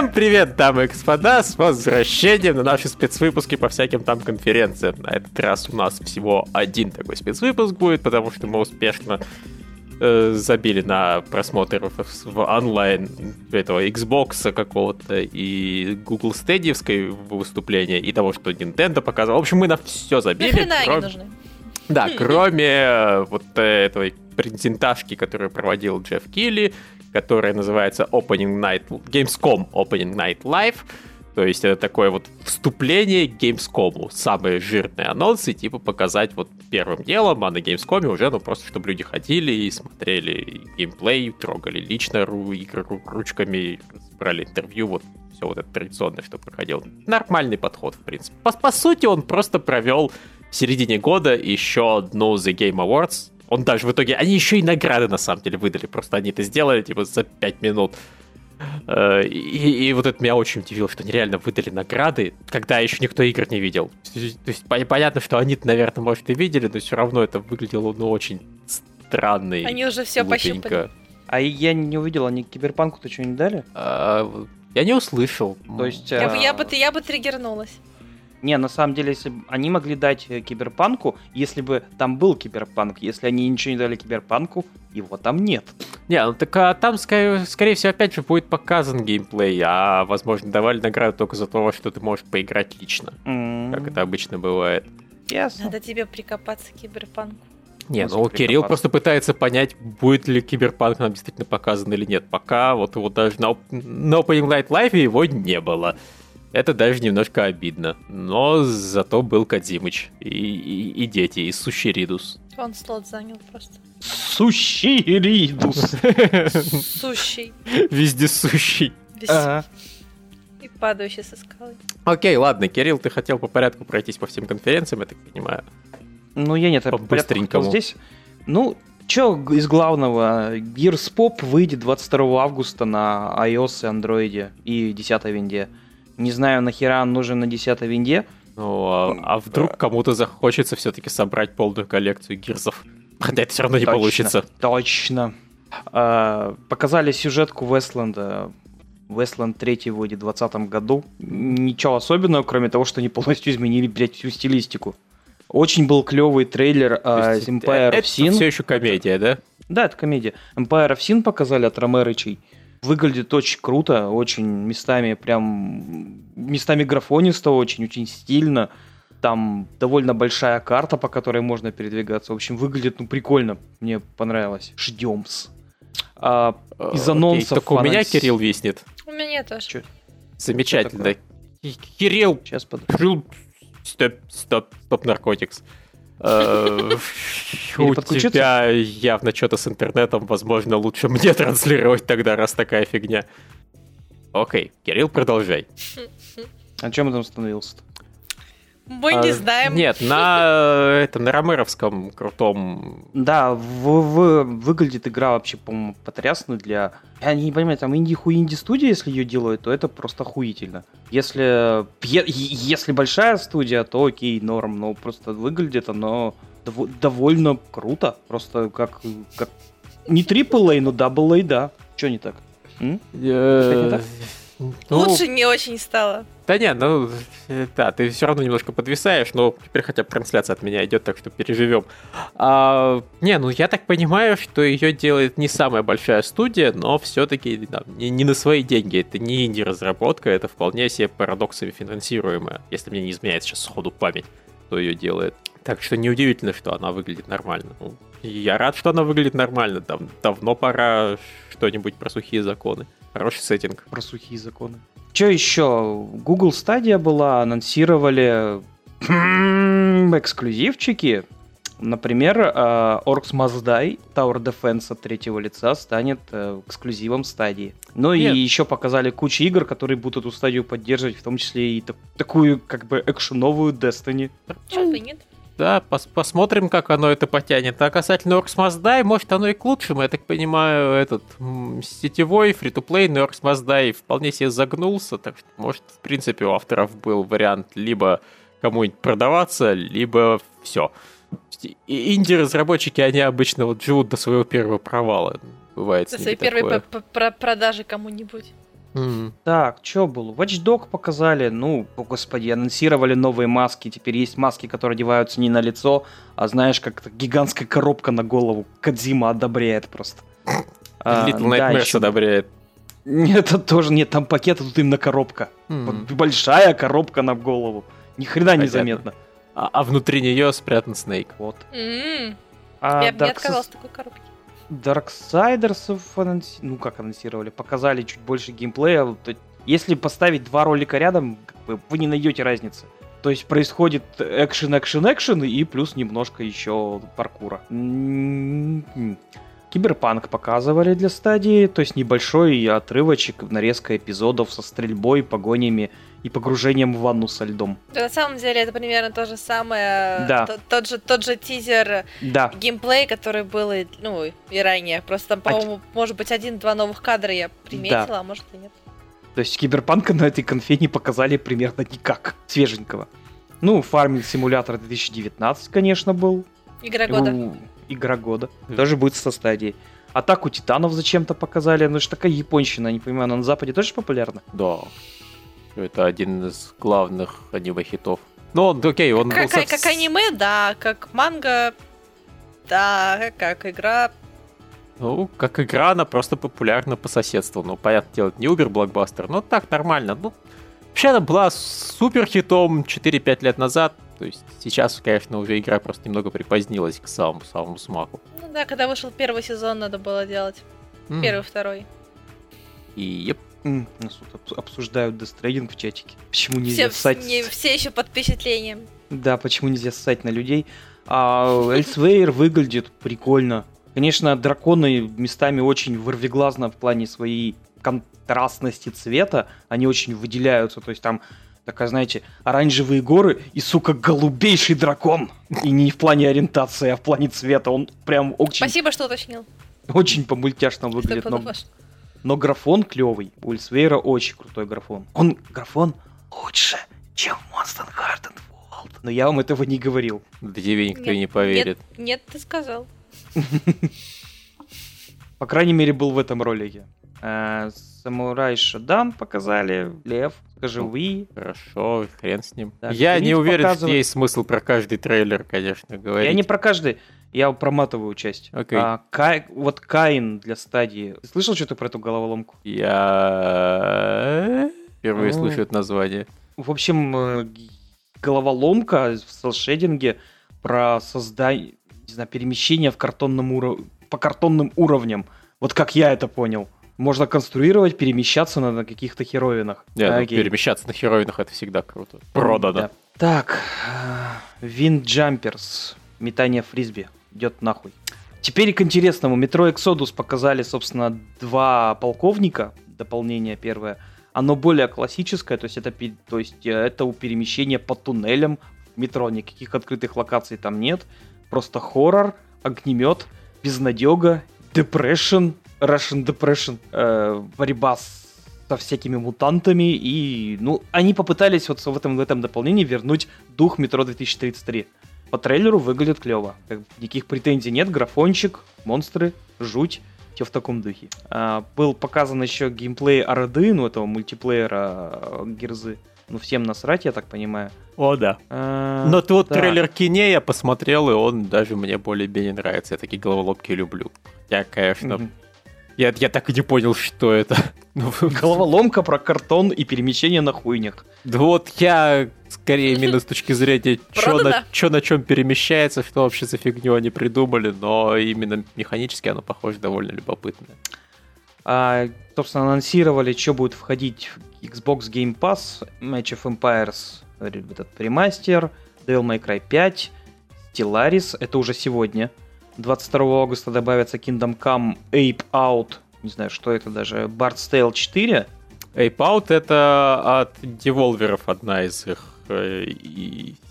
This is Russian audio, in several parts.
Всем привет, дамы и господа, с возвращением на наши спецвыпуски по всяким там конференциям. На этот раз у нас всего один такой спецвыпуск будет, потому что мы успешно э, забили на просмотр в, в онлайн этого Xbox какого-то и Google Stadia выступления и того, что Nintendo показал. В общем, мы на все забили. Нахрена кроме... они нужны? Да, кроме э, вот этой презентажки, которую проводил Джефф Килли, которая называется Opening Night, Gamescom Opening Night Live. То есть это такое вот вступление к Gamescom, самые жирные анонсы, типа показать вот первым делом, а на Gamescom уже, ну просто чтобы люди ходили и смотрели геймплей, трогали лично ру, игры ручками, брали интервью, вот все вот это традиционное, что проходило. Нормальный подход, в принципе. По, по сути, он просто провел в середине года еще одну The Game Awards, он даже в итоге... Они еще и награды, на самом деле, выдали. Просто они это сделали, типа, за 5 минут. Э, и, и вот это меня очень удивило, что они реально выдали награды, когда еще никто игр не видел. То есть понятно, что они наверное, может, и видели, но все равно это выглядело, ну, очень странно. Они уже все пощупали. А я не увидел, они киберпанку-то что не дали? А, я не услышал. То есть... Я, а... я, бы, я бы триггернулась. Не, на самом деле, если бы они могли дать э, киберпанку, если бы там был киберпанк, если они ничего не дали киберпанку, его там нет. Не, ну так а там, скорее, скорее всего, опять же, будет показан геймплей, а, возможно, давали награду только за то, что ты можешь поиграть лично, mm-hmm. как это обычно бывает. Ясно. Надо тебе прикопаться к киберпанку. Не, ну Кирилл просто пытается понять, будет ли киберпанк нам действительно показан или нет. Пока вот его даже на, на Opening Night Live его не было. Это даже немножко обидно. Но зато был Кадзимыч. И, и, и дети, и Сущеридус. Он слот занял просто. Сущеридус. Сущий. Везде сущий. Ага. И падающий со скалы. Окей, ладно, Кирилл, ты хотел по порядку пройтись по всем конференциям, я так понимаю. Ну, я нет, по быстренькому. Здесь, ну, Че из главного? Gears Pop выйдет 22 августа на iOS и Android и 10 винде. Не знаю, нахера он нужен на 10 винде. Ну, а, а вдруг кому-то захочется все-таки собрать полную коллекцию гирзов? Хотя это все равно не точно, получится. Точно. А, показали сюжетку Вестленда. Вестленд 3 выйдет в 2020 году. Ничего особенного, кроме того, что они полностью изменили, блядь, всю стилистику. Очень был клевый трейлер uh, Empire of Sin. Это все еще комедия, да? Да, это комедия. Empire of Sin показали от Ромерычей. Выглядит очень круто, очень местами прям... Местами графонисто очень, очень стильно. Там довольно большая карта, по которой можно передвигаться. В общем, выглядит ну прикольно. Мне понравилось. Ждем-с. А, из анонсов... Только у меня Кирилл виснет. У меня тоже. Чё? Замечательно. Кирилл, Сейчас под... Стоп, стоп, стоп, наркотикс. Э, у тебя явно что-то с интернетом, возможно, лучше мне транслировать тогда, раз такая фигня. Окей, Кирилл, продолжай. А чем он там остановился-то? Мы не а, знаем. Нет, на это на Ромеровском крутом. Да, в, в, выглядит игра вообще, по-моему, потрясно для. Я не понимаю, там инди ху инди студия, если ее делают, то это просто охуительно. Если если большая студия, то окей, норм, но просто выглядит оно дов- довольно круто, просто как как не AAA, но AA, да. Что не так? М? Э, не так? Ну, Лучше не очень стало. Да не, ну, да, ты все равно немножко подвисаешь, но теперь хотя бы трансляция от меня идет, так что переживем. А, не, ну я так понимаю, что ее делает не самая большая студия, но все-таки да, не, не на свои деньги. Это не инди-разработка, это вполне себе парадоксами финансируемая, если мне не изменяет сейчас сходу память, кто ее делает. Так что неудивительно, что она выглядит нормально. Ну, я рад, что она выглядит нормально. Дав давно пора что-нибудь про сухие законы. Хороший сеттинг. Про сухие законы. Что еще? Google Stadia была, анонсировали эксклюзивчики. Например, uh, Orcs Must Die Tower Defense от третьего лица станет uh, эксклюзивом стадии. Ну Нет. и еще показали кучу игр, которые будут эту стадию поддерживать, в том числе и такую как бы экшеновую Destiny. Почему бы нет? Да, пос посмотрим, как оно это потянет. А касательно Must Die, может оно и к лучшему. Я так понимаю, этот сетевой фри-то-плей Orcs Must Die вполне себе загнулся, так что, может, в принципе, у авторов был вариант либо кому-нибудь продаваться, либо все. Инди-разработчики, они обычно вот живут до своего первого провала. Бывает До своей первой продажи кому-нибудь. Mm-hmm. Так, что было? Watch Dog показали, ну, о господи, анонсировали новые маски. Теперь есть маски, которые одеваются не на лицо, а знаешь, как гигантская коробка на голову. Кадзима одобряет просто. А, Little Nightmares одобряет. Это тоже нет, там пакет, а тут именно коробка. Mm-hmm. большая коробка на голову. Ни хрена не заметно. А, а внутри нее спрятан Снейк. Вот. Mm-hmm. А Я бы не отказался такой коробки. Darksiders анонси... ну как анонсировали, показали чуть больше геймплея. Если поставить два ролика рядом, вы не найдете разницы. То есть происходит экшен, экшен, экшен и плюс немножко еще паркура. М-м-м. Киберпанк показывали для стадии, то есть небольшой отрывочек, нарезка эпизодов со стрельбой, погонями и погружением в ванну со льдом. Да, на самом деле это примерно то же самое, да. тот, тот, же, тот же тизер да. геймплей, который был и, ну, и ранее. Просто там, по-моему, а... может быть, один-два новых кадра я приметила, да. а может и нет. То есть киберпанка на этой конфе не показали примерно никак свеженького. Ну, фарминг симулятор 2019, конечно, был. Игра года игра года. Mm. Тоже будет со стадии. Атаку титанов зачем-то показали. Ну, что такая японщина, не понимаю, она на Западе тоже популярна? Да. Это один из главных аниме-хитов. Ну, он, окей, он... Как, как, как аниме, да, как манга, да, как игра, ну, как игра, она просто популярна по соседству. Ну, понятно, делать не убер-блокбастер, но так нормально. Ну, вообще она была супер хитом 4-5 лет назад. То есть сейчас, конечно, уже игра просто немного припозднилась к самому самому смаку. Ну да, когда вышел первый сезон, надо было делать. Mm. Первый, второй. И еп. Mm, нас тут обсуждают дестрейдинг в чатике. Почему нельзя все, ссать... Не, все еще под впечатлением. Да, почему нельзя ссать на людей. А Эльсвейр выглядит прикольно. Конечно, драконы местами очень вырвиглазно в плане своей контрастности цвета. Они очень выделяются. То есть там Такая, знаете, оранжевые горы и, сука, голубейший дракон. И не в плане ориентации, а в плане цвета. Он прям очень... Спасибо, что уточнил. Очень по-мультяшному выглядит. Но, но графон клевый. У Ульсвейра очень крутой графон. Он, графон, лучше, чем Monster Hunter World. Но я вам этого не говорил. Да тебе никто нет, не поверит. Нет, нет, ты сказал. По крайней мере, был в этом ролике. Э, Самурай Шодан показали, Лев, скажи вы. Хорошо, хрен с ним. Я не уверен, показывать. что есть смысл про каждый трейлер, конечно, говорить. Я не про каждый, я проматываю часть. Okay. А, Кай, вот Каин для стадии. Ты слышал что-то про эту головоломку? Я впервые ну, слышу это название. В общем, э, головоломка в селшейдинге про создание, не знаю, перемещение в картонном уров... по картонным уровням. Вот как я это понял можно конструировать, перемещаться на, на каких-то херовинах. Yeah, ну, перемещаться на херовинах это всегда круто. Продано. Да. Так, Wind Jumpers, метание фрисби, идет нахуй. Теперь к интересному. Метро Exodus показали, собственно, два полковника, дополнение первое. Оно более классическое, то есть это, то есть э, это у перемещения по туннелям в метро. Никаких открытых локаций там нет. Просто хоррор, огнемет, безнадега, депрессион, Russian Depression, э, борьба с, со всякими мутантами, и, ну, они попытались вот в этом, в этом дополнении вернуть дух Метро 2033. По трейлеру выглядит клево. Никаких претензий нет, графончик, монстры, жуть, все в таком духе. А, был показан еще геймплей Арады, ну, этого мультиплеера э, Герзы. Ну, всем насрать, я так понимаю. О, да. А, Но тот да. трейлер Кине я посмотрел, и он даже мне более-менее нравится. Я такие головоломки люблю. Я, конечно, mm-hmm. Я, я так и не понял, что это. Ну, Головоломка про картон и перемещение на хуйнях. Да вот я скорее именно с точки зрения, что на, чё на чем перемещается, что вообще за фигню они придумали, но именно механически оно, похоже, довольно любопытное. А, собственно, анонсировали, что будет входить в Xbox Game Pass, Match of Empires, этот ремастер, Devil May Cry 5, Stellaris, это уже сегодня. 22 августа добавится Kingdom Come Ape Out. Не знаю, что это даже. Bard's Tale 4. Ape Out это от деволверов одна из их э,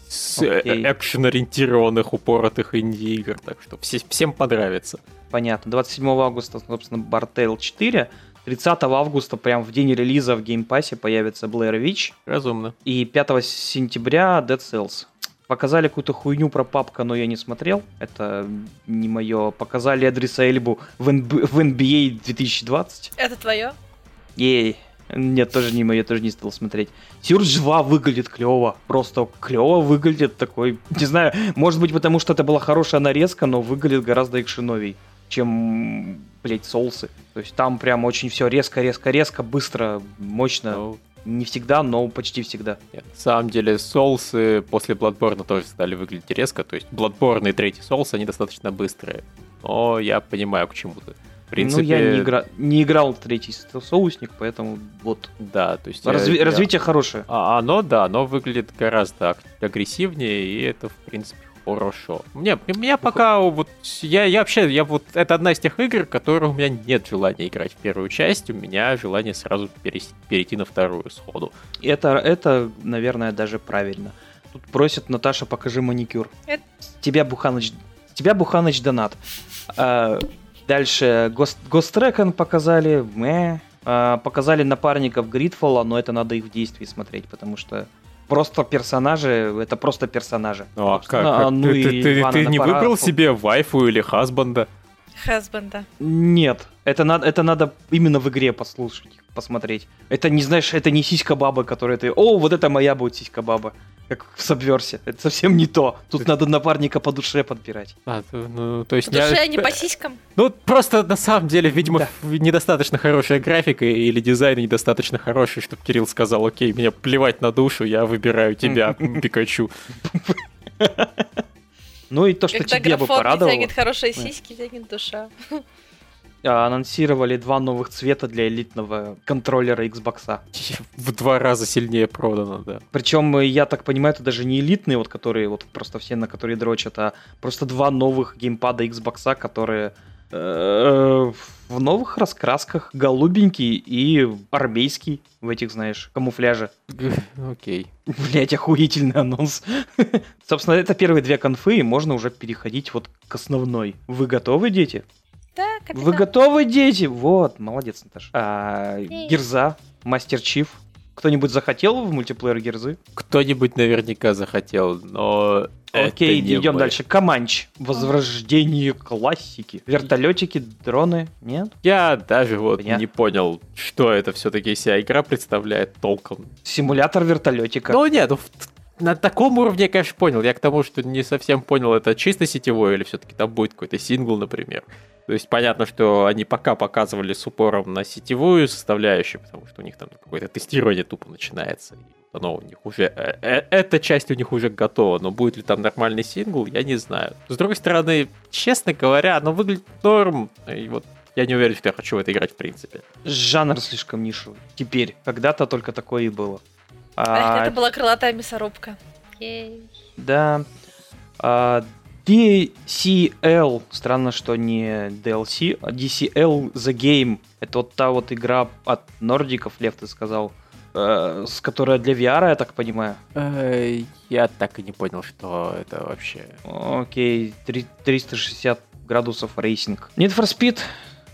okay. экшен-ориентированных упоротых инди-игр, так что все, всем понравится. Понятно. 27 августа, собственно, Tale 4. 30 августа, прям в день релиза в Pass появится Blair Witch. Разумно. И 5 сентября Dead Cells. Показали какую-то хуйню про папка, но я не смотрел. Это не мое. Показали адреса Эльбу в, НБ... в NBA 2020. Это твое? Ей. Нет, тоже не я тоже не стал смотреть. Сюрж 2 выглядит клево. Просто клево выглядит такой. Не знаю, может быть, потому что это была хорошая нарезка, но выглядит гораздо экшеновей, чем, блять, соусы. То есть там прям очень все резко, резко, резко, быстро, мощно. Ну, не всегда, но почти всегда. Нет, на самом деле, соусы после Bloodborne тоже стали выглядеть резко. То есть Bloodborne и третий соус, они достаточно быстрые. Но я понимаю, к чему ты. В принципе... Ну, я не, игра... не играл в третий соусник, поэтому вот. Да, то есть... Разви... Я... Развитие хорошее. А, оно, да, оно выглядит гораздо агрессивнее, и это, в принципе, хорошо. Мне, меня пока вот... Я, я вообще... Я вот, это одна из тех игр, которые у меня нет желания играть в первую часть. У меня желание сразу перейти, перейти на вторую сходу. Это, это, наверное, даже правильно. Тут просит Наташа, покажи маникюр. Это... Тебя, Буханыч... Тебя, Буханыч, донат. А, Дальше Ghost Recon показали, мэ. А, показали напарников Гридфолла, но это надо их в действии смотреть, потому что просто персонажи, это просто персонажи. Ну а как? А, ну ты ты, ты, ты не выбрал себе вайфу или хасбанда? Хасбанда. Нет, это надо, это надо именно в игре послушать, посмотреть. Это не, знаешь, это не сиська баба, которая ты, о, вот это моя будет сиська баба как в Сабверсе. Это совсем не то. Тут надо напарника по душе подбирать. А, ну, то есть... По душе, а не по сиськам? Ну, просто на самом деле, видимо, да. недостаточно хорошая графика или дизайн недостаточно хороший, чтобы Кирилл сказал, окей, мне плевать на душу, я выбираю тебя, Пикачу. Ну и то, что тебе бы порадовало. Когда тянет хорошие сиськи, тянет душа. А, анонсировали два новых цвета для элитного контроллера Xbox. В два раза сильнее продано, да. Причем, э, я так понимаю, это даже не элитные, вот которые вот просто все, на которые дрочат, а просто два новых геймпада Xbox, которые э, в новых раскрасках голубенький и армейский в этих, знаешь, камуфляже. Окей. Блять, охуительный анонс. Собственно, это первые две конфы, и можно уже переходить вот к основной. Вы готовы, дети? Да, капитан. Вы готовы, дети? Вот, молодец, Наташа. А, Герза, Мастер Чиф. Кто-нибудь захотел в мультиплеер Герзы? Кто-нибудь наверняка захотел, но Окей, идем мы. дальше. Команч. Возрождение классики. Вертолетики, дроны, нет? Я даже вот Понятно. не понял, что это все-таки вся игра представляет толком. Симулятор вертолетика. Ну нет, ну, на таком уровне я, конечно, понял. Я к тому, что не совсем понял, это чисто сетевой или все-таки там будет какой-то сингл, например. То есть понятно, что они пока показывали с упором на сетевую составляющую, потому что у них там какое-то тестирование тупо начинается. И оно у них уже... Э, э, эта часть у них уже готова, но будет ли там нормальный сингл, я не знаю. С другой стороны, честно говоря, оно выглядит норм. И вот я не уверен, что я хочу в это играть в принципе. Жанр слишком нишевый. Теперь. Когда-то только такое и было. А, это была крылатая мясорубка. Да. А, DCL, странно, что не DLC, а DCL The Game. Это вот та вот игра от Нордиков, Лев, ты сказал, э, с которой для VR, я так понимаю. Э, я так и не понял, что это вообще. Окей, 360 градусов racing. Need for Speed,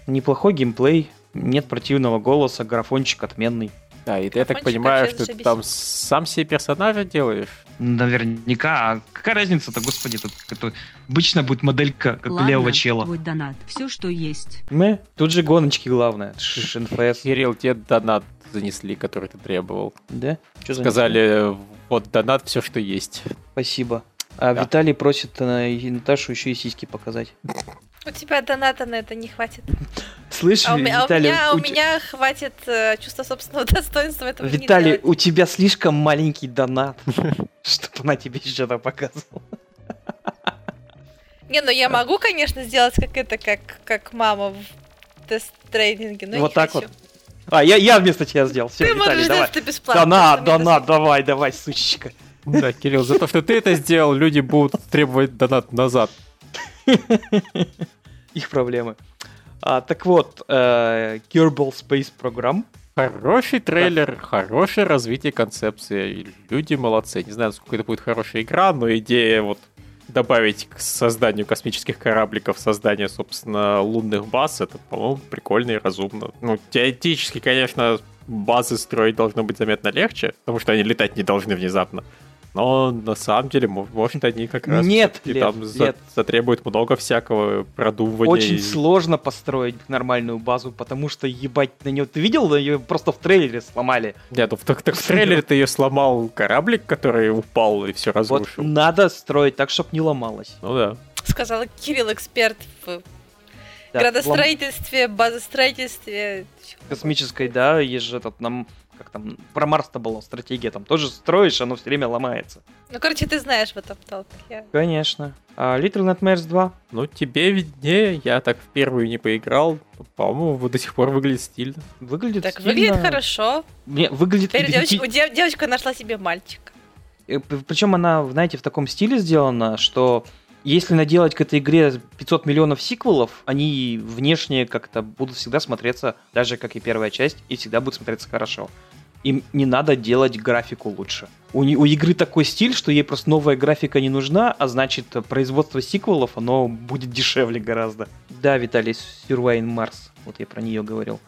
неплохой геймплей, нет противного голоса, графончик отменный. Да, и ты, я так понимаю, что ты там сам себе персонажа делаешь? Наверняка. А какая разница-то, господи, тут это обычно будет моделька как Ладно, левого чела. твой донат, все, что есть. Мы? Тут же гоночки главное. Шиш, НФС. Кирилл, тебе донат занесли, который ты требовал. Да? Что Сказали, вот донат, все, что есть. Спасибо. А да. Виталий просит Наташу еще и сиськи показать. У тебя доната на это не хватит. Слышь, а у, Виталий, у, меня, у, у меня хватит э, чувства собственного достоинства этого Виталий, не у тебя слишком маленький донат, чтобы она тебе еще то показывала. Не, ну я могу, конечно, сделать как это, как, как мама в тест-трейдинге, но Вот так хочу. вот. А, я, я вместо тебя сделал. Все, ты Виталий, можешь давай. это бесплатно. Донат, донат, давай, давай, сучечка. Да, Кирилл, за то, что ты это сделал, люди будут требовать донат назад. Их проблемы. А, так вот, э, Kerbal Space Program. Хороший трейлер, да. хорошее развитие концепции. Люди молодцы. Не знаю, насколько это будет хорошая игра, но идея вот добавить к созданию космических корабликов создание, собственно, лунных баз, это, по-моему, прикольно и разумно. Ну, теоретически, конечно, базы строить должно быть заметно легче, потому что они летать не должны внезапно. Но на самом деле, может, они как раз нет, и там нет. затребуют много всякого продувания. Очень и... сложно построить нормальную базу, потому что ебать на нее. Ты видел, ее просто в трейлере сломали. Нет, ну так, так в трейлере ты ее сломал кораблик, который упал и все разрушил. Вот надо строить так, чтобы не ломалось. Ну да. Сказала Кирилл, эксперт в да, градостроительстве, лом... базостроительстве. Космической, да, есть же этот нам как там, про Марс-то была стратегия, там тоже строишь, оно все время ломается. Ну, короче, ты знаешь в этом толк. Я... Конечно. А Little Nightmares 2? Ну, тебе виднее, я так в первую не поиграл. По-моему, до сих пор выглядит стильно. Выглядит Так, стильно. выглядит хорошо. Не, выглядит... Теперь девочка, дев, девочка нашла себе мальчика. Э, Причем она, знаете, в таком стиле сделана, что если наделать к этой игре 500 миллионов сиквелов, они внешне как-то будут всегда смотреться, даже как и первая часть, и всегда будут смотреться хорошо. Им не надо делать графику лучше. У, у игры такой стиль, что ей просто новая графика не нужна, а значит производство сиквелов, оно будет дешевле гораздо. Да, Виталий, Surviving Mars, вот я про нее говорил.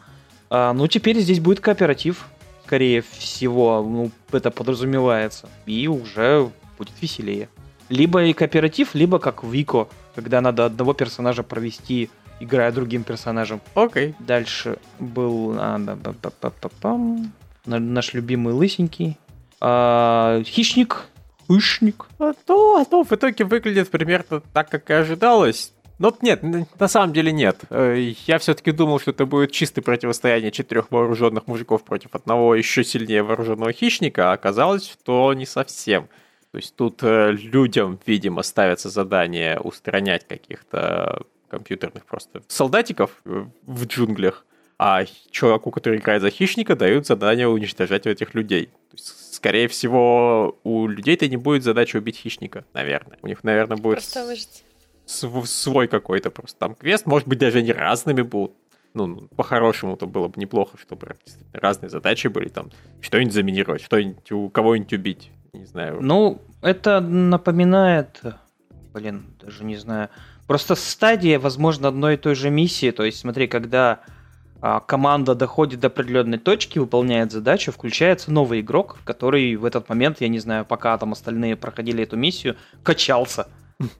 А, ну, теперь здесь будет кооператив, скорее всего, ну, это подразумевается. И уже будет веселее. Либо и кооператив, либо как в Вико, когда надо одного персонажа провести, играя другим персонажем. Окей. Дальше был а, -ба -ба -ба -ба наш любимый лысенький. А, хищник. Хищник. А то, а то в итоге выглядит примерно так, как и ожидалось. Но нет, на самом деле нет. Э, я все-таки думал, что это будет чистое противостояние четырех вооруженных мужиков против одного еще сильнее вооруженного хищника, а оказалось, что не совсем. То есть тут э, людям, видимо, ставится задание устранять каких-то компьютерных просто солдатиков э, в джунглях, а чуваку, который играет за хищника, дают задание уничтожать этих людей. То есть, скорее всего, у людей-то не будет задачи убить хищника, наверное. У них, наверное, будет выжить. свой какой-то просто там квест. Может быть, даже они разными будут. Ну, по-хорошему-то было бы неплохо, чтобы разные задачи были. Там что-нибудь заминировать, что-нибудь у кого-нибудь убить не знаю. Ну, это напоминает, блин, даже не знаю, просто стадия, возможно, одной и той же миссии. То есть, смотри, когда а, команда доходит до определенной точки, выполняет задачу, включается новый игрок, который в этот момент, я не знаю, пока там остальные проходили эту миссию, качался.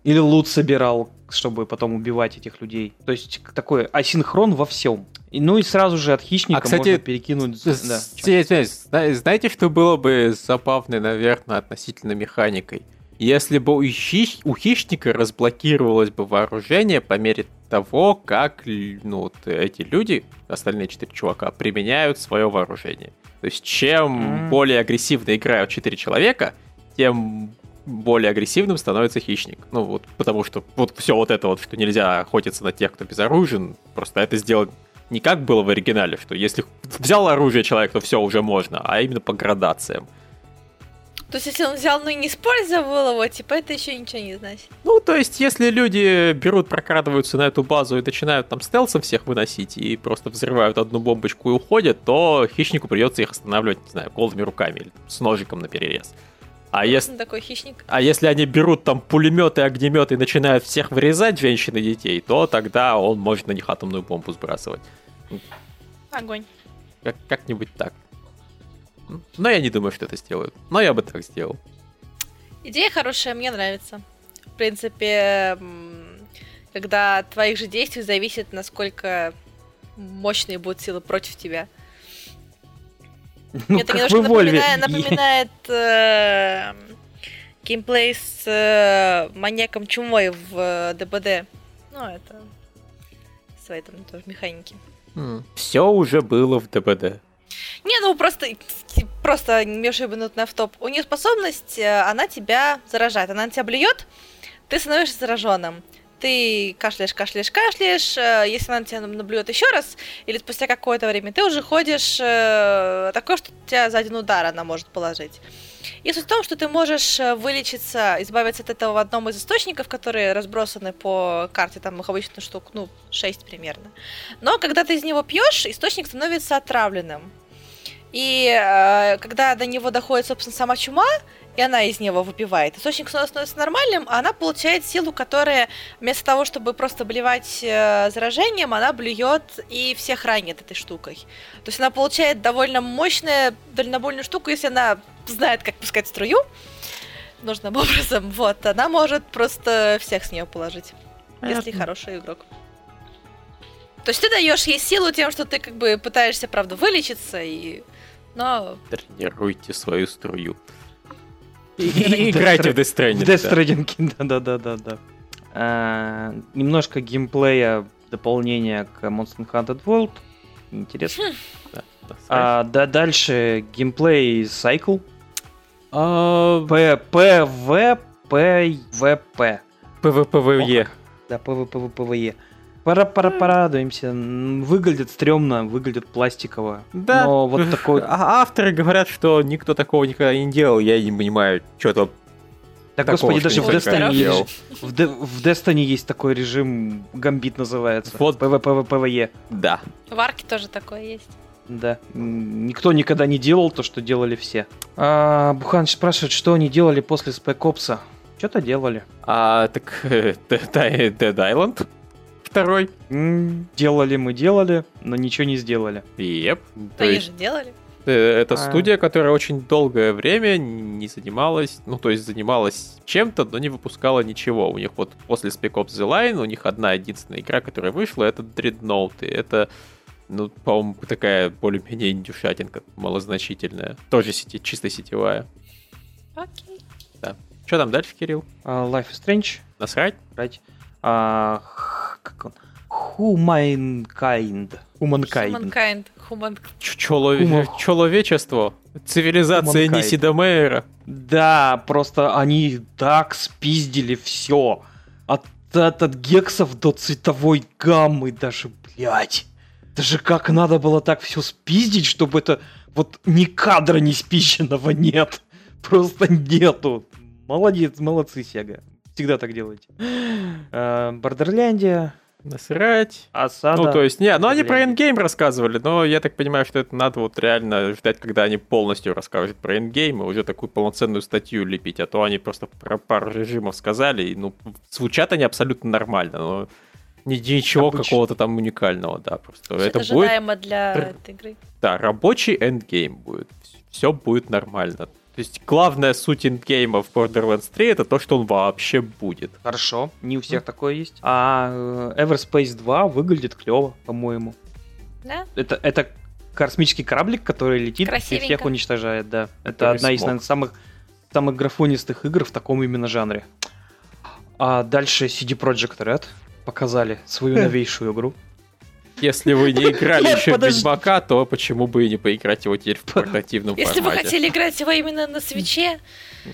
Или лут собирал, чтобы потом убивать этих людей. То есть такой асинхрон во всем. И, ну и сразу же от хищника а, кстати, можно перекинуть... Да, знаете, что было бы забавно, наверное, относительно механикой? Если бы у, хищ... у хищника разблокировалось бы вооружение по мере того, как ну, вот эти люди, остальные четыре чувака, применяют свое вооружение. То есть чем mm. более агрессивно играют четыре человека, тем более агрессивным становится хищник. Ну вот, потому что вот все вот это вот, что нельзя охотиться на тех, кто безоружен, просто это сделать не как было в оригинале, что если взял оружие человек, то все уже можно, а именно по градациям. То есть, если он взял, но и не использовал его, типа, это еще ничего не значит. Ну, то есть, если люди берут, прокрадываются на эту базу и начинают там стелсом всех выносить и просто взрывают одну бомбочку и уходят, то хищнику придется их останавливать, не знаю, голыми руками или с ножиком на перерез. А если, такой хищник. а если они берут там пулеметы, огнеметы и начинают всех вырезать женщин и детей, то тогда он может на них атомную бомбу сбрасывать. Огонь. Как- как-нибудь так. Но я не думаю, что это сделают. Но я бы так сделал. Идея хорошая, мне нравится. В принципе, когда от твоих же действий зависит, насколько мощные будут силы против тебя. Ну, это немножко напоминает, напоминает э, геймплей с э, маньяком чумой в э, ДБД. Ну, это свои там тоже механики. Mm. Все уже было в ДБД. Не, ну просто, просто Миша минутный автоп. У нее способность, э, она тебя заражает. Она на тебя блюет, ты становишься зараженным ты кашляешь, кашляешь, кашляешь, э, если она тебя наблюдет еще раз, или спустя какое-то время, ты уже ходишь э, такое, что тебя за один удар она может положить. И суть в том, что ты можешь э, вылечиться, избавиться от этого в одном из источников, которые разбросаны по карте, там их обычно штук, ну, 6 примерно. Но когда ты из него пьешь, источник становится отравленным. И э, когда до него доходит, собственно, сама чума, и она из него выпивает. Источник становится нормальным, а она получает силу, которая вместо того, чтобы просто блевать э, заражением, она блюет и всех ранит этой штукой. То есть она получает довольно мощную дальнобольную штуку, если она знает, как пускать струю. нужным образом. Вот, она может просто всех с нее положить, если Понятно. хороший игрок. То есть ты даешь ей силу тем, что ты как бы пытаешься, правда, вылечиться, и... но Тренируйте свою струю. И играйте в Death В Stranding. Death да. Stranding, да-да-да-да. А, Немножко геймплея дополнения к Monster Hunter World. Интересно. Да, да, А, да, дальше геймплей Cycle. А, P, P, V, P, V, P. PvPvE. Да, P, V, P, V, P, V, E. Пора, пора, порадуемся. Выглядит стрёмно, выглядит пластиково. Да. Но вот такой... А авторы говорят, что никто такого никогда не делал. Я не понимаю, что то Да, такого, господи, даже в Destiny, есть, в, Де- в Destiny есть такой режим, гамбит называется. Вот. PV, PV, PVE. Да. в арке тоже такое есть. Да. Никто никогда не делал то, что делали все. А, Буханыч спрашивает, что они делали после Spec Ops. Что-то делали. А, так э, Dead Island второй. М, Делали мы, делали, но ничего не сделали. Еп. То Они есть же делали. э, это А. студия, которая очень долгое время не занималась, ну то есть занималась чем-то, но не выпускала ничего. У них вот после Spec Ops The Line у них одна единственная игра, которая вышла, это Dreadnought. И это, ну, по-моему, такая более-менее индюшатинка, малозначительная. Тоже сети, чисто сетевая. Окей. Что там дальше, Кирилл? А, Life is Strange. Насрать? Right. А, х- как он? Humankind. Humankind. Humankind. Human... Челове- Ума. Человечество. Цивилизация Humankind. Ниси Мейера. Да, просто они так спиздили все. От, от, от гексов до цветовой гаммы даже, блядь. Даже как надо было так все спиздить, чтобы это вот ни кадра не спизженного нет. Просто нету. Молодец, молодцы, Сега. Всегда так делаете. Э, Бордерляндия, Насрать. осада. Ну, то есть, не, ну они про endgame рассказывали, но я так понимаю, что это надо вот реально ждать, когда они полностью расскажут про endgame и уже такую полноценную статью лепить, а то они просто про пару режимов сказали, и, ну, звучат они абсолютно нормально, но ни- ничего Обычно. какого-то там уникального, да, просто Это, это будет, ожидаемо для Р- этой игры. да, рабочий endgame будет, все будет нормально. То есть главная суть endgame а в Borderlands 3 это то, что он вообще будет. Хорошо, не у всех такое есть. А э, Everspace 2 выглядит клево, по-моему. Да? Это, это космический кораблик, который летит и всех уничтожает, да. Это Который одна из, наверное, самых, самых графонистых игр в таком именно жанре. А дальше CD Projekt Red показали свою новейшую игру. Если вы не играли еще в. Ведьмака, то почему бы и не поиграть его теперь в портативном Если вы формате? хотели играть его именно на свече,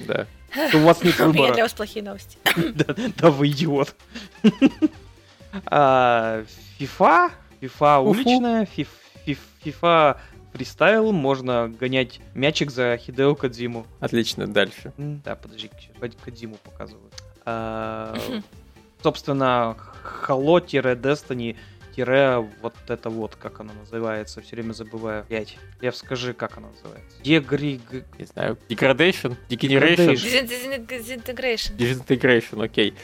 Да. У вас нет у меня для выбора. вас плохие новости. Да, да вы идиот. А, FIFA, FIFA уличная, FIFA фристайл, можно гонять мячик за Хидео Кадзиму. Отлично, дальше. Да, подожди, Кадзиму показывают. А, Собственно, Halo-Destiny вот это вот, как оно называется, все время забываю. Пять. Лев, скажи, как оно называется. Дегри... Не знаю. Degradation? Degeneration? Disintegration. Disintegration, окей.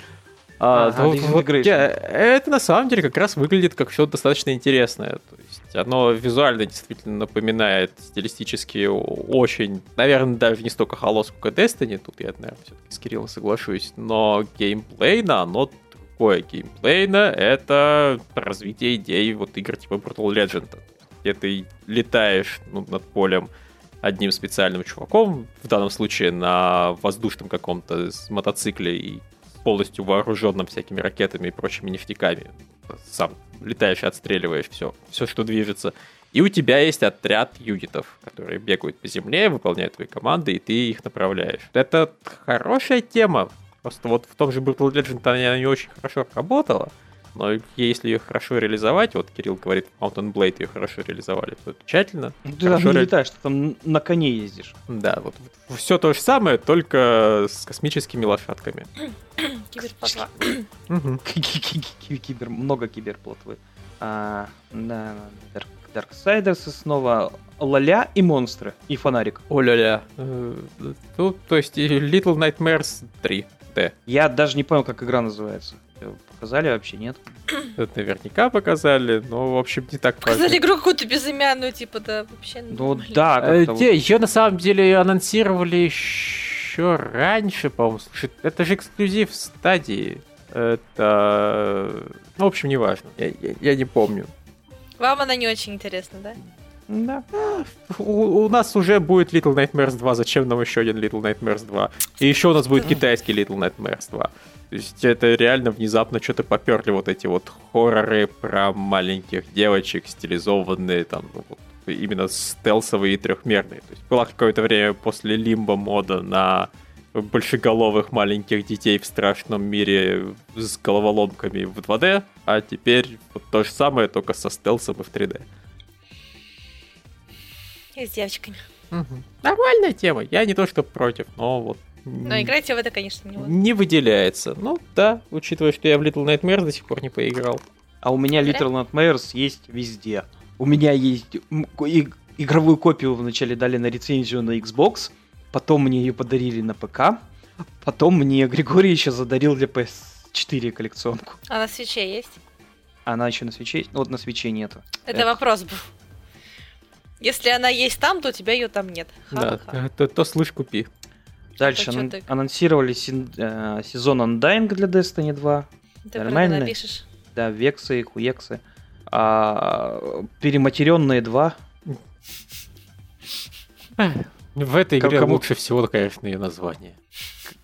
А, Ага, ну, вот я- это на самом деле как раз выглядит как что-то достаточно интересное. То есть оно визуально действительно напоминает стилистически очень, наверное, даже не столько Halo, сколько Destiny. Тут я, наверное, все-таки с Кириллом соглашусь. Но геймплейно оно другое. Геймплейно это развитие идей вот игр типа Brutal Legend. Где ты летаешь ну, над полем одним специальным чуваком, в данном случае на воздушном каком-то мотоцикле и полностью вооруженным всякими ракетами и прочими ништяками. Сам летаешь и отстреливаешь все, все, что движется. И у тебя есть отряд юнитов, которые бегают по земле, выполняют твои команды, и ты их направляешь. Это хорошая тема. Просто вот в том же Brutal Legend она не очень хорошо работала. Но если ее хорошо реализовать, вот Кирилл говорит, Mountain Blade ее хорошо реализовали, то тщательно. Ты там Хорошо не ре- летаешь, ты там на коне ездишь. Да, вот все то же самое, только с космическими лошадками. Киберпотва. Мгм. Ки- Кибер, много киберплотвы. Да, Dark, Darksiders и снова Лоля и монстры. И фонарик. О-ля-ля. Э, Ну, то есть и Little Nightmares 3 D. Я даже не понял, как игра называется. Показали вообще, нет? Это наверняка показали, но, в общем, не так важно. Показали игру какую-то безымянную, типа, да, вообще Ну да, Э, те, ее на самом деле анонсировали еще раньше, по-моему. Слушай, это же эксклюзив стадии. Это... Ну, в общем, неважно. Я, я, я не помню. Вам она не очень интересна, да? Да. У, у нас уже будет Little Nightmares 2, зачем нам еще один Little Nightmares 2? И еще у нас будет китайский Little Nightmares 2. То есть это реально внезапно что-то поперли вот эти вот хорроры про маленьких девочек, стилизованные там, ну, вот, именно стелсовые и трехмерные. То есть было какое-то время после Лимба мода на большеголовых маленьких детей в страшном мире с головоломками в 2D, а теперь вот то же самое, только со стелсом и в 3D. И с девочками. Угу. Нормальная тема, я не то что против, но вот Но играть я в это, конечно, не буду. не выделяется. Ну да, учитывая, что я в Little Nightmares до сих пор не поиграл. А у меня Little Nightmares есть везде. У меня есть и- игровую копию вначале дали на рецензию на Xbox, потом мне ее подарили на ПК, потом мне Григорий еще задарил для PS4 коллекционку. А на свече есть? Она еще на свече есть? Ну, вот на свече нету. Это Эх. вопрос был. Если она есть там, то у тебя ее там нет. Да, то, то слышь, купи. Дальше анон- ты? анонсировали син- э, сезон Undying для Destiny 2. Ты нормально. напишешь. Да, вексы и хуексы. А, перематеренные 2. В этой игре Кому- лучше всего, конечно, ее название.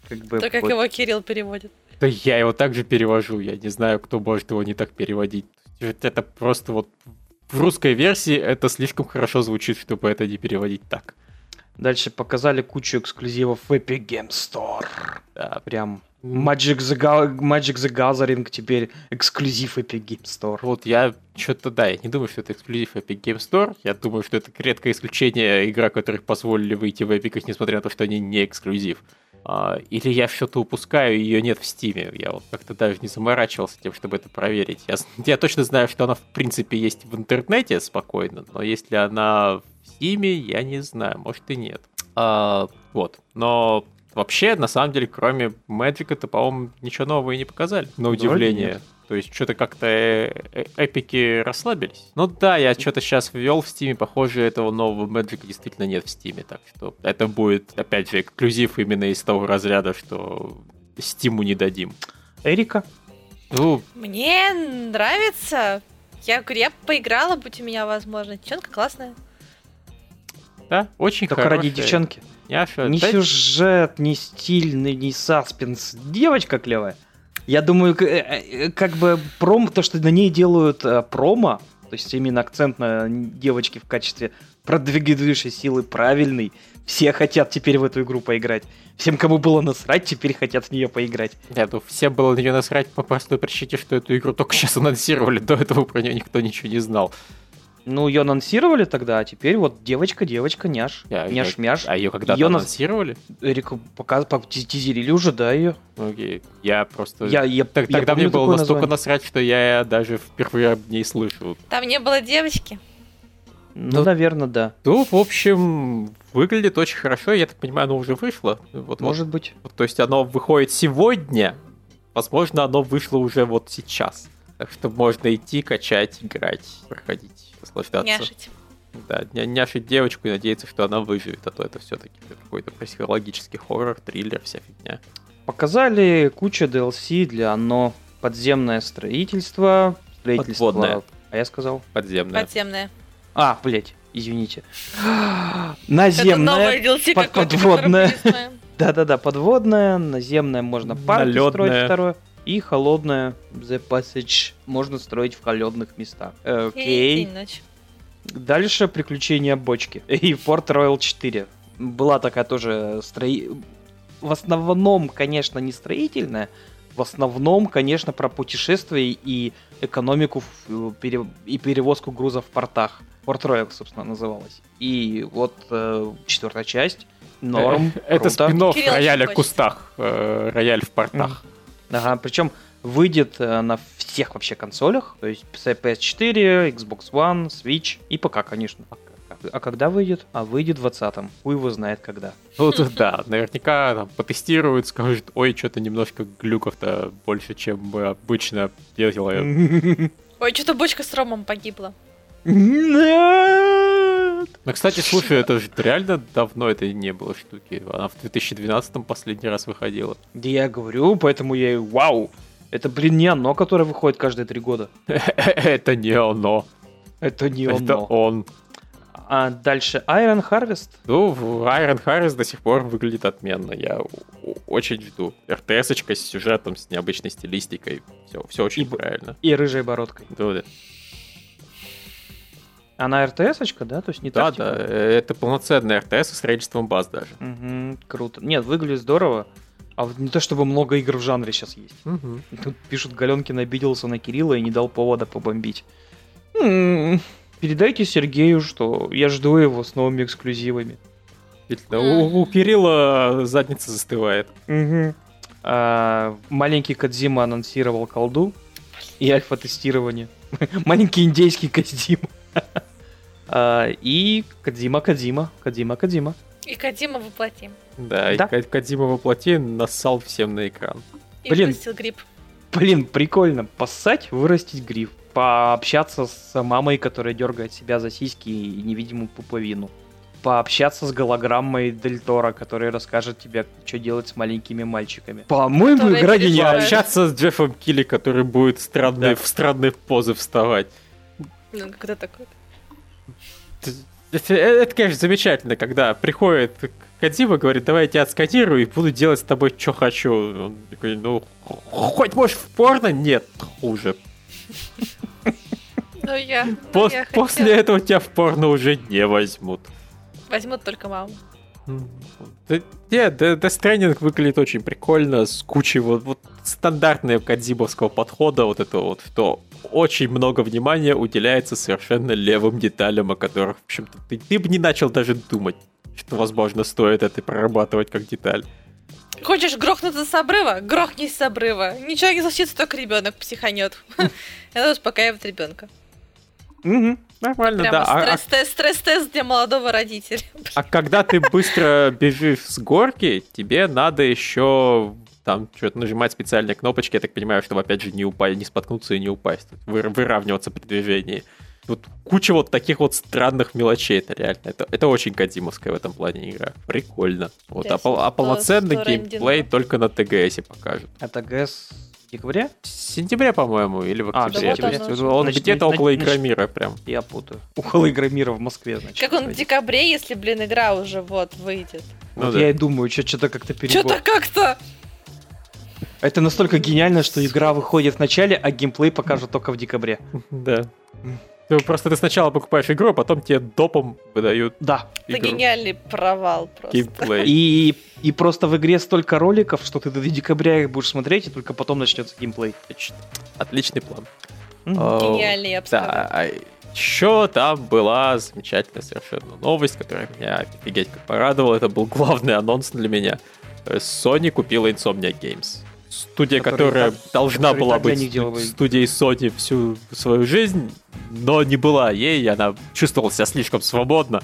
Как бы То, как вот- его Кирилл переводит. Да я его также перевожу, я не знаю, кто может его не так переводить. Это просто вот в русской версии это слишком хорошо звучит, чтобы это не переводить так. Дальше показали кучу эксклюзивов в Epic Game Store. Да, Прям. Magic the, Ga- Magic the Gathering теперь эксклюзив Epic Game Store. Вот я что-то, да, я не думаю, что это эксклюзив Epic Game Store. Я думаю, что это редкое исключение игра, которых позволили выйти в Epic, несмотря на то, что они не эксклюзив. А, или я что-то упускаю, и ее нет в Стиме. Я вот как-то даже не заморачивался тем, чтобы это проверить. Я, я точно знаю, что она в принципе есть в интернете спокойно, но если она в Стиме, я не знаю, может и нет. А, вот, но вообще, на самом деле, кроме Magic, это, по-моему, ничего нового и не показали, на Вроде удивление. нет. То есть что-то как-то э- э- эпики расслабились. Ну да, я что-то сейчас ввел в Стиме, похоже, этого нового Magic действительно нет в Стиме, так что это будет, опять же, эксклюзив именно из того разряда, что Стиму не дадим. Эрика? Ну, Мне нравится. Я говорю, я поиграла, будь у меня возможность. Девчонка классная. да, очень Только хорошая. ради девчонки. Няша. Ни сюжет, ни стиль, ни, ни саспенс. Девочка клевая. Я думаю, э, э, как бы пром, то, что на ней делают э, промо, то есть именно акцент на девочке в качестве продвигающей силы правильный. Все хотят теперь в эту игру поиграть. Всем, кому было насрать, теперь хотят в нее поиграть. Нет, ну всем было на нее насрать по простой причине, что эту игру только сейчас анонсировали, до этого про нее никто ничего не знал. Ну, ее анонсировали тогда, а теперь вот девочка, девочка, няш. Я- Няш-мяш. А ее когда-то Её на- анонсировали? Эрику пока по- ти- тизерили уже, да, ее. Окей. Я просто... Я, я, Так- я тогда помню мне было настолько название. насрать, что я даже впервые об ней слышу. Там не было девочки. Ну, Ну, наверное, да. Ну, в общем, выглядит очень хорошо. Я так понимаю, оно уже вышло. Вот, Может быть. вот. То есть оно выходит сегодня. Возможно, оно вышло уже вот сейчас. Так что можно идти, качать, играть, проходить, наслаждаться. Няшить. Да, ня- няшить девочку и надеяться, что она выживет, а то это все-таки какой-то психологический хоррор, триллер, вся фигня. Показали кучу DLC для оно подземное строительство. Строительство. Подводное. А я сказал? Подземная. Подземная. А, блять, извините. Это Наземное. новое DLC под- подводное. Да-да-да, подводное, наземное можно парки Налёдное. строить второе. И холодное The Passage можно строить в холодных местах. Э, Окей. Дальше приключения бочки. И Port Royal 4. Была такая тоже строи... В основном, конечно, не строительная. В основном, конечно, про путешествия и экономику в- э, пере- и перевозку грузов в портах. Port Royal, собственно, называлась. И вот э, четвертая часть. Норм. Э, Это круто. спин рояля в кустах, э, рояль в портах. Ага, причем выйдет э, на всех вообще консолях, то есть PS4, Xbox One, Switch и ПК, конечно. А когда выйдет? А выйдет в 20-м. Хуй его знает когда. Ну тут да, наверняка там потестируют, скажут, ой, что-то немножко глюков-то больше, чем мы обычно делаем. Ой, что-то бочка с ромом погибла. Нет. Ну, кстати, слушай, это же реально давно это не было штуки. Она в 2012 последний раз выходила. Да я говорю, поэтому я и вау. Это, блин, не оно, которое выходит каждые три года. Это не оно. Это не Это оно. он. А дальше Iron Harvest. Ну, Iron Harvest до сих пор выглядит отменно. Я очень жду. РТС-очка с сюжетом, с необычной стилистикой. Все, все очень И правильно. И рыжей бородкой. Да, да. Она РТС-очка, да? То есть не Да, тактика? да, э, это полноценный РТС с количеством баз даже. Мгм, круто. Нет, выглядит здорово. А вот не то, чтобы много игр в жанре сейчас есть. Мгм. Тут пишут, Галенкин обиделся на Кирилла и не дал повода побомбить. М, Передайте Сергею, что я жду его с новыми эксклюзивами. У, у Кирилла задница застывает. А, маленький Кадзима анонсировал колду и альфа-тестирование. Маленький индейский Кадзима. А, И Кадзима, Кадзима, Кадзима, Кадзима. И Кадима воплотим. Да, и Да. Ка- Кодзима воплоти нассал всем на экран. И Блин. выпустил гриб. Блин, прикольно. Поссать, вырастить гриф. Пообщаться с мамой, которая дергает себя за сиськи и невидимую пуповину. Пообщаться с голограммой Дель Торо, которая расскажет тебе, что делать с маленькими мальчиками. По-моему, игра гениальна. Общаться с Джеффом Килли, который будет странные, Да. в странные позы вставать. Ну, как это такое? Это, это, конечно, замечательно, когда приходит Кадзима, говорит, давай я тебя отсканирую и буду делать с тобой, что хочу. Он такой, ну, хоть можешь в порно? Нет, хуже. Ну, я, ну, после этого тебя в порно уже не возьмут. Возьмут только маму. Да, нет, Death Stranding выглядит очень прикольно, с кучей вот, вот стандартного кадзибовского подхода, вот это вот, что очень много внимания уделяется совершенно левым деталям, о которых, в общем-то, ты, ты бы не начал даже думать, что, возможно, стоит это прорабатывать как деталь. Хочешь грохнуться с обрыва? Грохнись с обрыва. Ничего не случится, только ребенок психанет. Это успокаивает ребенка. Мгм. Нормально, Прямо да. А- а- стресс-тест, стресс-тест для молодого родителя. А когда ты быстро бежишь с горки, тебе надо еще там что-то нажимать специальные кнопочки, я так понимаю, чтобы опять же не упасть, не споткнуться и не упасть, Вы- выравниваться при движении. Вот куча вот таких вот странных мелочей, это реально. Это, это очень кадимовская в этом плане игра. Прикольно. Вот, а, пол- а полноценный геймплей только на ТГСе покажут. Это ГС в декабре? В сентябре, по-моему, или в А, октябре. сентябре. То есть он Значит, где-то на- около значит- Игромира прям. Я путаю. Около Игромира в Москве, значит. Как он в декабре, если, блин, игра уже вот выйдет? Ну Вот да. я и думаю, что-то как-то перебор. Что-то как-то... Это настолько гениально, что игра выходит в начале, а геймплей покажут только в декабре. Да. Ну, просто ты сначала покупаешь игру, а потом тебе допом выдают Да. Это игру. гениальный провал просто. Геймплей. И, и просто в игре столько роликов, что ты до декабря их будешь смотреть, и только потом начнется геймплей. Отличный план. О, Гениальный, я бы. Да, еще там была замечательная совершенно новость, которая меня офигеть как порадовала. Это был главный анонс для меня. Э, Sony купила Insomnia Games. Студия, которая так- должна была быть студией Sony всю свою жизнь, но не была ей, она чувствовала себя слишком свободно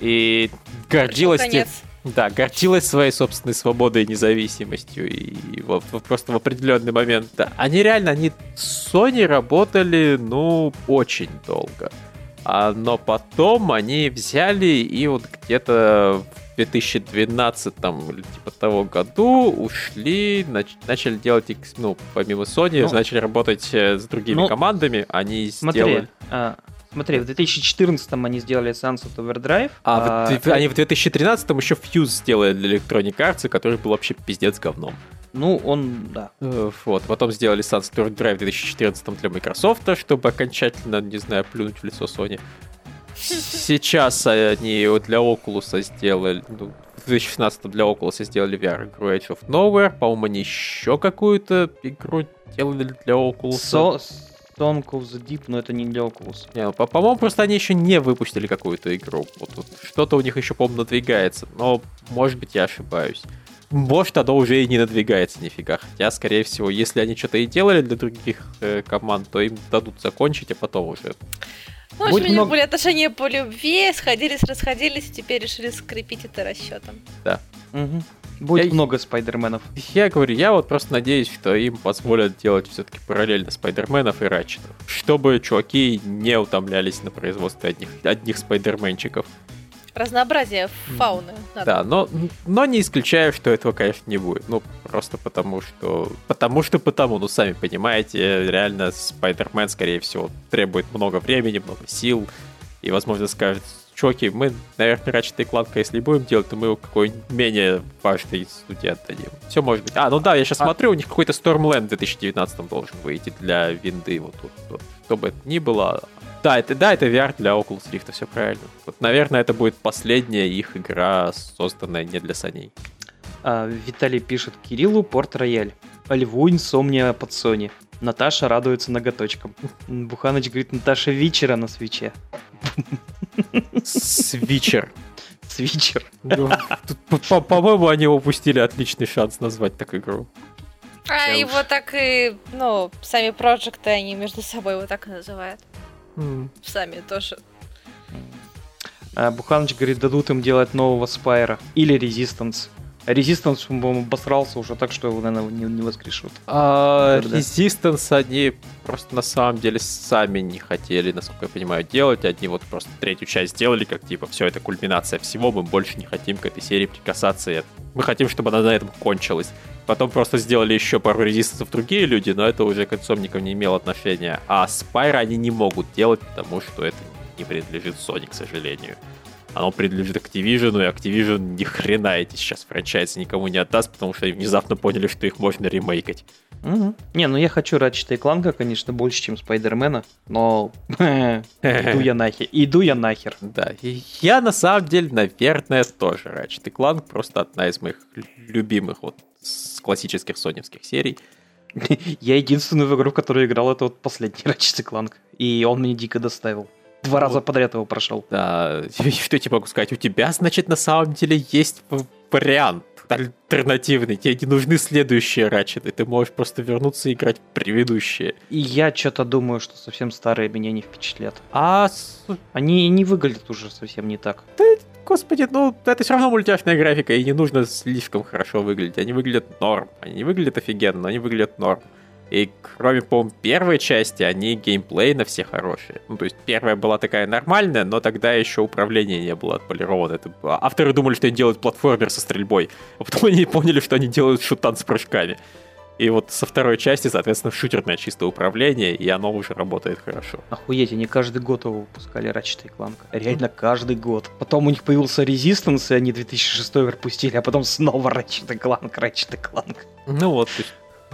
и гордилась тем, да, гордилась своей собственной свободой и независимостью. И вот, вот просто в определенный момент. Да, они реально, они с Sony работали, ну, очень долго. А, но потом они взяли и вот где-то в 2012 или типа того году ушли, нач- начали делать, икс- ну, помимо Sony, Ну, начали работать э, с другими ну, командами. Они Смотри, сделали... а, смотри, в 2014 они сделали Sunset Overdrive. А, в- в- э, они в 2013 еще Fuse сделали для Electronic Arts, который был вообще пиздец говном. Ну, он, да. Э, Вот, потом сделали Sunset Overdrive в 2014 для Microsoft, чтобы окончательно, не знаю, плюнуть в лицо Sony. Сейчас они вот для Oculus сделали, ну, в 2016 для Oculus сделали VR-игру Age of Nowhere. По-моему, они еще какую-то игру делали для Oculus. So, Song of the Deep, но это не для Oculus. Не, ну, по- по-моему, просто они еще не выпустили какую-то игру. Вот, вот что-то у них еще, по-моему, надвигается. Но, может быть, я ошибаюсь. Может, оно уже и не надвигается нифига. Хотя, скорее всего, если они что-то и делали для других э, команд, то им дадут закончить, а потом уже. Ну, в Будет общем, у них много- были отношения по любви, сходились, расходились, и теперь решили скрепить это расчетом. Мгм. Будет Я- много спайдерменов. Я говорю, я вот просто надеюсь, что им позволят делать все-таки параллельно Спайдерменов и Ратчетов, чтобы чуваки не утомлялись на производстве одних, одних Спайдерменчиков. Разнообразие фауны. надо. Да, но, но не исключаю, что этого, конечно, не будет. Ну, просто потому что... Потому что потому, ну, сами понимаете, реально Спайдермен, скорее всего, требует много времени, много сил, и, возможно, скажет, чуваки, мы, наверное, Ratchet и Clank, если будем делать, то мы его какой-нибудь менее важной студии отдадим. Все может быть. А, ну да, я сейчас А- смотрю, у них какой-то Stormland в 2019 должен выйти для винды, вот тут, вот, что бы это ни было. Да, это, да, это VR для Oculus Rift, все правильно. Вот, наверное, это будет последняя их игра, созданная не для саней. А, Виталий пишет Кириллу Порт Рояль. Льву инсомния под Sony. Наташа радуется ноготочкам. Буханыч говорит, Наташа вечера на свече. Свичер. Свичер. Ну, По-моему, они упустили отличный шанс назвать так игру. А его так и, ну, сами проекты, они между собой его так и называют. Сами тоже. А Буханыч говорит, дадут им делать нового Спайра. Или Резистанс. Резистанс, по-моему, обосрался уже так, что его, наверное, не, не воскрешут. А. Resistance они просто на самом деле сами не хотели, насколько я понимаю, делать. Они вот просто третью часть сделали, как типа, все, это кульминация всего, мы больше не хотим к этой серии прикасаться. Мы хотим, чтобы она на этом кончилась. Потом просто сделали еще пару резистансов другие люди, но это уже к инсомникам не имело отношения. А Спайра они не могут делать, потому что это не принадлежит Sony, к сожалению. Оно принадлежит Activision, и Activision ни хрена эти сейчас франчайзы никому не отдаст, потому что они внезапно поняли, что их можно ремейкать. Мгм. Не, ну я хочу Ratchet Кланка, конечно, больше, чем Спайдермена, но иду я нахер. Иду я нахер. Да, и я на самом деле, наверное, тоже Ratchet Clank просто одна из моих лю- любимых вот с классических соневских серий. Я единственную в игру, в которую играл, это вот последний Ratchet Clank. И он мне дико доставил. Два раза подряд его прошел. Да, что я тебе могу сказать? У тебя, значит, на самом деле есть вариант альтернативный. Тебе не нужны следующие Ratchet, ты можешь просто вернуться и играть в предыдущие. И я что-то думаю, что совсем старые меня не впечатлят. А, Они не выглядят уже совсем не так. господи, ну, это все равно мультяшная графика, и не нужно слишком хорошо выглядеть. Они выглядят норм. Они не выглядят офигенно, но они выглядят норм. И кроме, по-моему, первой части, они геймплейно все хорошие. Ну, то есть первая была такая нормальная, но тогда еще управление не было отполировано. Это... было- Авторы думали, что они делают платформер со стрельбой, а потом они поняли, что они делают шутан с прыжками. И вот со второй части, соответственно, шутерное чистое управление, и оно уже работает хорошо. Охуеть, они каждый год его выпускали, Ratchet Clank. Реально каждый год. Потом у них появился Resistance, и они 2006 пропустили, а потом снова Ratchet Clank, Ratchet Clank. Ну вот,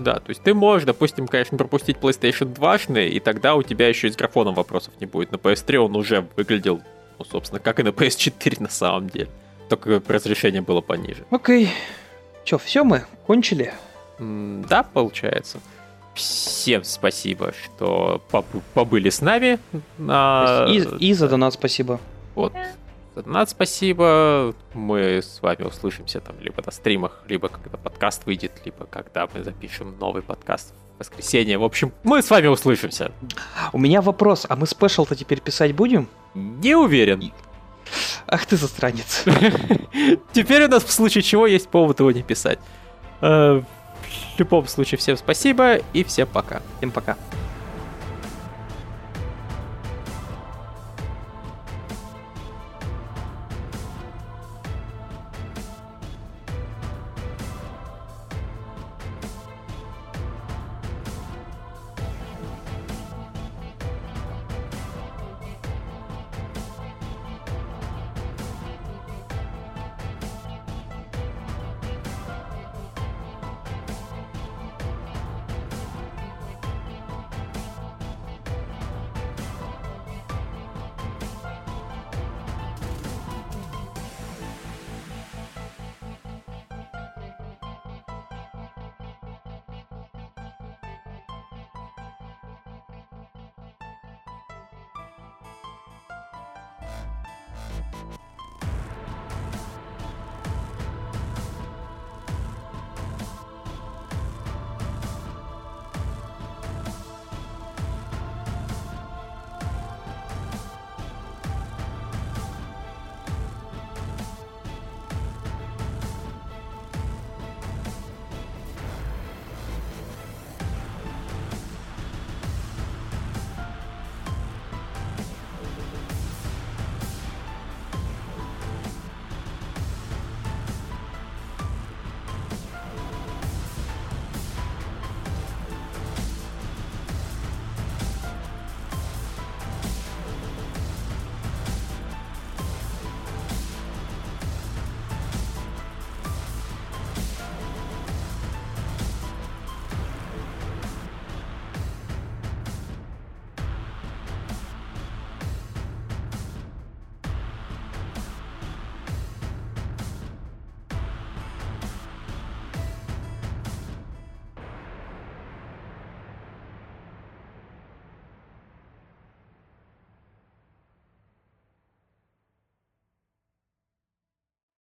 да, то есть ты можешь, допустим, конечно, пропустить PlayStation 2, и тогда у тебя еще и с графоном вопросов не будет. На PS3 он уже выглядел, ну, собственно, как и на PS4 на самом деле. Только разрешение было пониже. Окей. Че, все мы? Кончили? М, Да, получается. Всем спасибо, что побы- побыли с нами. На... И, и за донат спасибо. Вот. Донат спасибо. Мы с вами услышимся там либо на стримах, либо когда подкаст выйдет, либо когда мы запишем новый подкаст в воскресенье. В общем, мы с вами услышимся. У меня вопрос, а мы спешл-то теперь писать будем? Не уверен. Ах ты застранец. Теперь у нас в случае чего есть повод его не писать. Э, В любом случае, всем спасибо и всем пока. Всем пока.